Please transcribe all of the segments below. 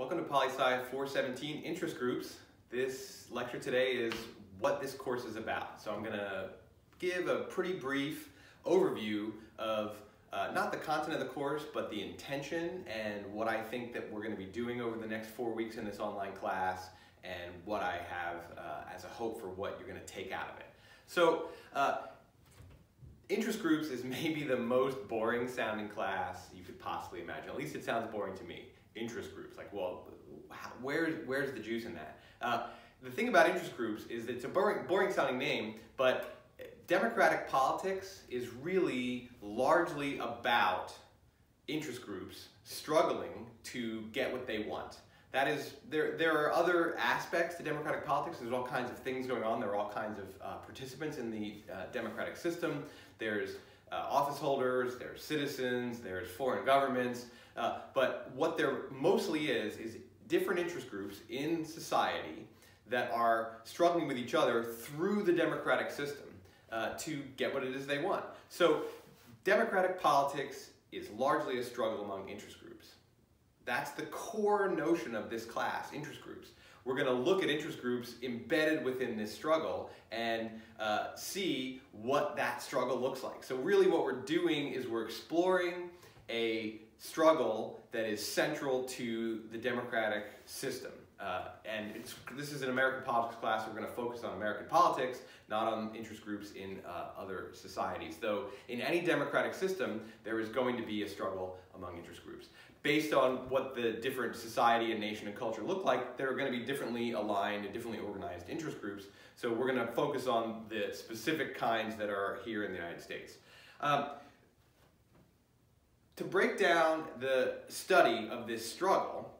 Welcome to PoliSci 417 Interest Groups. This lecture today is what this course is about. So I'm going to give a pretty brief overview of uh, not the content of the course, but the intention and what I think that we're going to be doing over the next four weeks in this online class and what I have uh, as a hope for what you're going to take out of it. So uh, interest groups is maybe the most boring sounding class you could possibly imagine. At least it sounds boring to me. Interest groups, like, well, where's, where's the juice in that? Uh, the thing about interest groups is it's a boring, boring sounding name, but democratic politics is really largely about interest groups struggling to get what they want. That is, there, there are other aspects to democratic politics. There's all kinds of things going on. There are all kinds of uh, participants in the uh, democratic system. There's uh, office holders, there's citizens, there's foreign governments. Uh, but what there mostly is, is different interest groups in society that are struggling with each other through the democratic system uh, to get what it is they want. So democratic politics is largely a struggle among interest groups. That's the core notion of this class, interest groups. We're going to look at interest groups embedded within this struggle and uh, see what that struggle looks like. So really what we're doing is we're exploring a struggle that is central to the democratic system. Uh, and this is an American politics class. We're going to focus on American politics, not on interest groups in uh, other societies. Though in any democratic system, there is going to be a struggle among interest groups. Based on what the different society and nation and culture look like, there are going to be differently aligned and differently organized interest groups. So we're going to focus on the specific kinds that are here in the United States. Um, to break down the study of this struggle,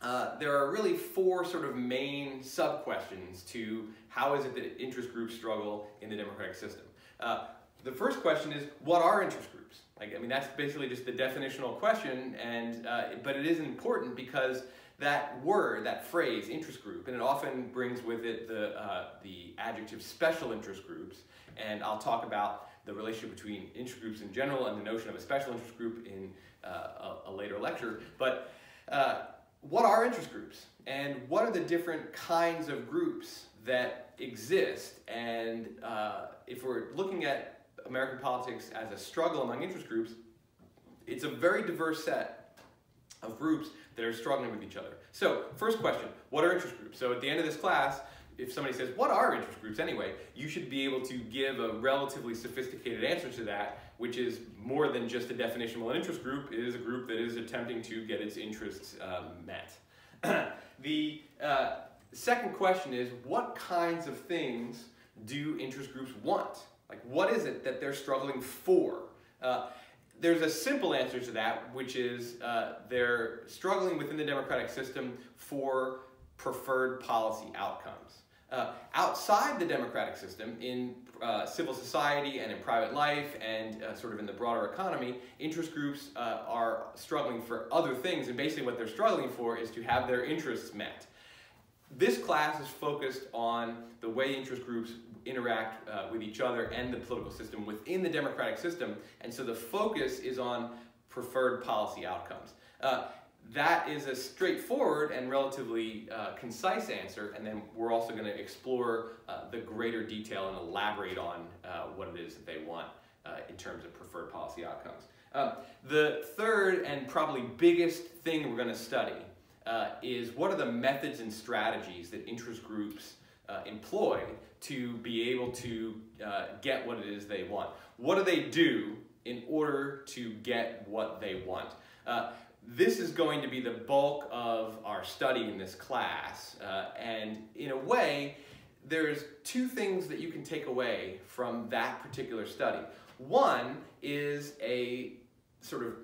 uh, there are really four sort of main sub-questions to how is it that interest groups struggle in the democratic system. Uh, the first question is, what are interest groups? Like, I mean, that's basically just the definitional question, and uh, but it is important because that word, that phrase, interest group, and it often brings with it the, uh, the adjective special interest groups, and I'll talk about the relationship between interest groups in general and the notion of a special interest group in uh, a, a, later lecture. But uh, what are interest groups and what are the different kinds of groups that exist and uh, if we're looking at American politics as a struggle among interest groups, it's a very diverse set of groups that are struggling with each other. So first question, what are interest groups? So at the end of this class, if somebody says, what are interest groups anyway? You should be able to give a relatively sophisticated answer to that, which is more than just a definition. Well, an interest group is a group that is attempting to get its interests um, met. the uh, second question is, what kinds of things do interest groups want? Like, what is it that they're struggling for? Uh, there's a simple answer to that, which is uh, they're struggling within the democratic system for preferred policy outcomes. Uh, outside the democratic system, in uh, civil society and in private life and uh, sort of in the broader economy, interest groups uh, are struggling for other things, and basically what they're struggling for is to have their interests met. This class is focused on the way interest groups interact uh, with each other and the political system within the democratic system, and so the focus is on preferred policy outcomes. Uh, that is a straightforward and relatively uh, concise answer, and then we're also going to explore uh, the greater detail and elaborate on uh, what it is that they want uh, in terms of preferred policy outcomes. Um, the third and probably biggest thing we're going to study uh, is what are the methods and strategies that interest groups uh, employ to be able to get what it is they want. What do they do in order to get what they want? this is going to be the bulk of our study in this class. Uh, and in a way, there's two things that you can take away from that particular study. One is a sort of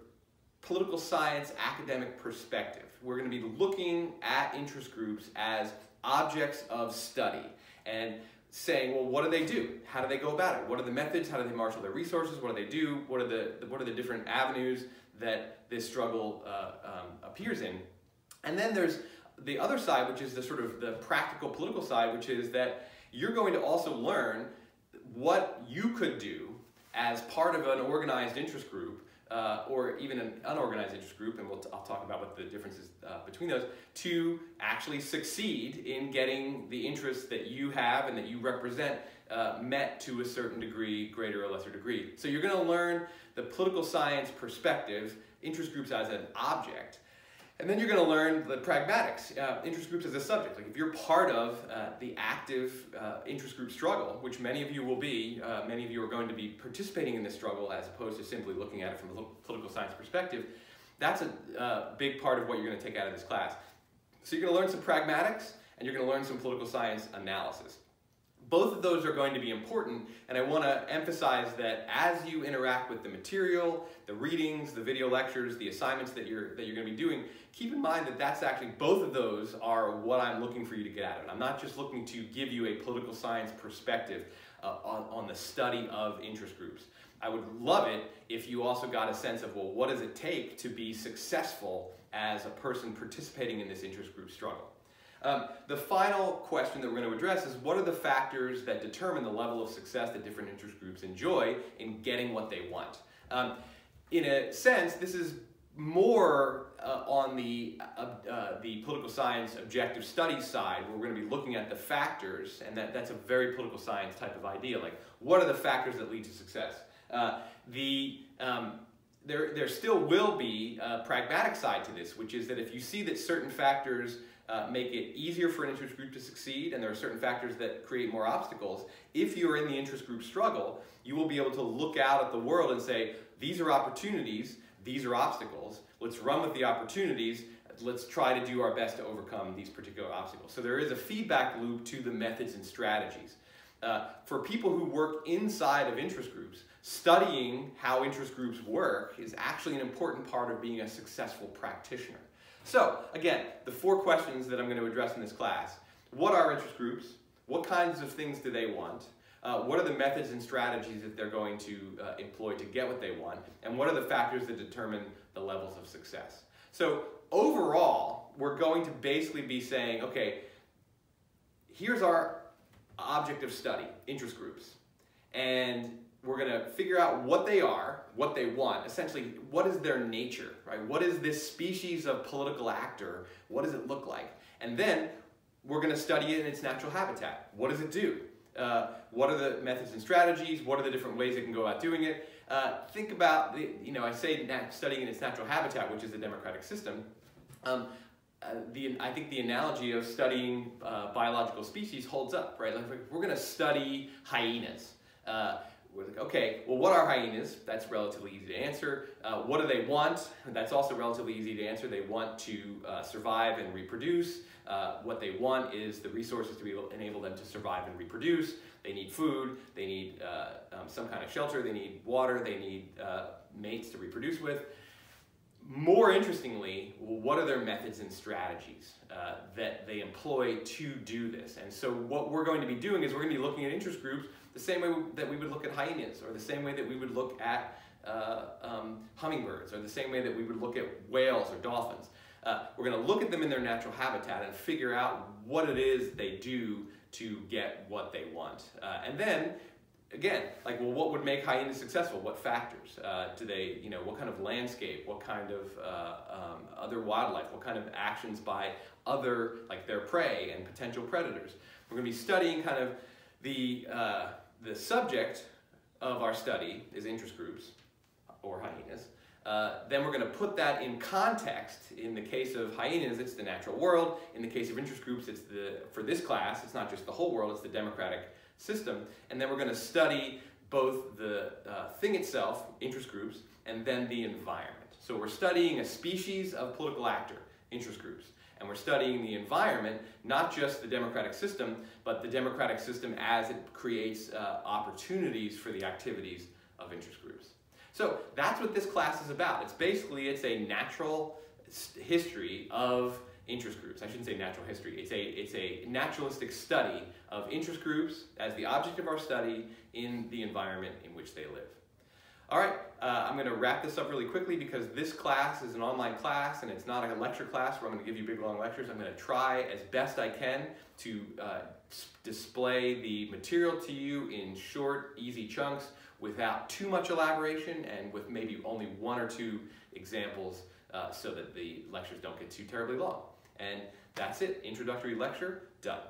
political science academic perspective. We're going to be looking at interest groups as objects of study and saying, well, what do they do? How do they go about it? What are the methods? How do they marshal their resources? What do they do? What are the, what are the different avenues that this struggle uh, um, appears in. And then there's the other side, which is the sort of the practical political side, which is that you're going to also learn what you could do as part of an organized interest group uh, or even an unorganized interest group, and we'll I'll talk about what the differences uh, between those, to actually succeed in getting the interests that you have and that you represent uh, met to a certain degree, greater or lesser degree. So you're going to learn the political science perspective, interest groups as an object, and then you're going to learn the pragmatics, uh, interest groups as a subject. Like if you're part of uh, the active uh, interest group struggle, which many of you will be, uh, many of you are going to be participating in this struggle as opposed to simply looking at it from a political science perspective, that's a uh, big part of what you're going to take out of this class. So you're going to learn some pragmatics and you're going to learn some political science analysis. Both of those are going to be important, and I want to emphasize that as you interact with the material, the readings, the video lectures, the assignments that you're, that you're going to be doing, keep in mind that that's actually, both of those are what I'm looking for you to get out of it. I'm not just looking to give you a political science perspective uh, on, on the study of interest groups. I would love it if you also got a sense of, well, what does it take to be successful as a person participating in this interest group struggle? Um, the final question that we're going to address is what are the factors that determine the level of success that different interest groups enjoy in getting what they want? Um, in a sense, this is more uh, on the, uh, uh, the political science objective studies side, where we're going to be looking at the factors, and that, that's a very political science type of idea. Like, what are the factors that lead to success? Uh, the, um, there, there still will be a pragmatic side to this, which is that if you see that certain factors uh, make it easier for an interest group to succeed, and there are certain factors that create more obstacles. If you're in the interest group struggle, you will be able to look out at the world and say, these are opportunities, these are obstacles. Let's run with the opportunities. Let's try to do our best to overcome these particular obstacles. So there is a feedback loop to the methods and strategies. Uh, for people who work inside of interest groups, studying how interest groups work is actually an important part of being a successful practitioner. So, again, the four questions that I'm going to address in this class. What are interest groups? What kinds of things do they want? Uh, what are the methods and strategies that they're going to uh, employ to get what they want? And what are the factors that determine the levels of success? So, overall, we're going to basically be saying, okay, here's our object of study, interest groups. And we're going to figure out what they are, what they want, essentially, what is their nature, right? What is this species of political actor? What does it look like? And then we're going to study it in its natural habitat. What does it do? Uh, what are the methods and strategies? What are the different ways it can go about doing it? Uh, think about, the, you know, I say studying in its natural habitat, which is the democratic system. Um, uh, the, I think the analogy of studying uh, biological species holds up, right? Like we're going to study hyenas. We're like, okay, well, what are hyenas? That's relatively easy to answer. Uh, what do they want? That's also relatively easy to answer. They want to uh, survive and reproduce. Uh, what they want is the resources to be able, enable them to survive and reproduce. They need food. They need uh, um, some kind of shelter. They need water. They need uh, mates to reproduce with. More interestingly, what are their methods and strategies uh, that they employ to do this? And so what we're going to be doing is we're going to be looking at interest groups the same way that we would look at hyenas, or the same way that we would look at uh, um, hummingbirds, or the same way that we would look at whales or dolphins. Uh, we're going to look at them in their natural habitat and figure out what it is they do to get what they want. Uh, and then, again, like, well, what would make hyenas successful? What factors? Uh, do they, you know, what kind of landscape? What kind of uh, um, other wildlife? What kind of actions by other, like their prey and potential predators? We're going to be studying kind of the uh, the subject of our study is interest groups, or hyenas. Uh, then we're going to put that in context. In the case of hyenas, it's the natural world. In the case of interest groups, it's the, for this class, it's not just the whole world, it's the democratic system. And then we're going to study both the uh, thing itself, interest groups, and then the environment. So we're studying a species of political actor, interest groups. And we're studying the environment, not just the democratic system, but the democratic system as it creates uh, opportunities for the activities of interest groups. So that's what this class is about. It's basically, it's a natural history of interest groups. I shouldn't say natural history. It's a, it's a naturalistic study of interest groups as the object of our study in the environment in which they live. All right, uh, I'm going to wrap this up really quickly because this class is an online class and it's not a lecture class where I'm going to give you big long lectures. I'm going to try as best I can to uh, display the material to you in short, easy chunks without too much elaboration and with maybe only one or two examples uh, so that the lectures don't get too terribly long. And that's it, introductory lecture, done.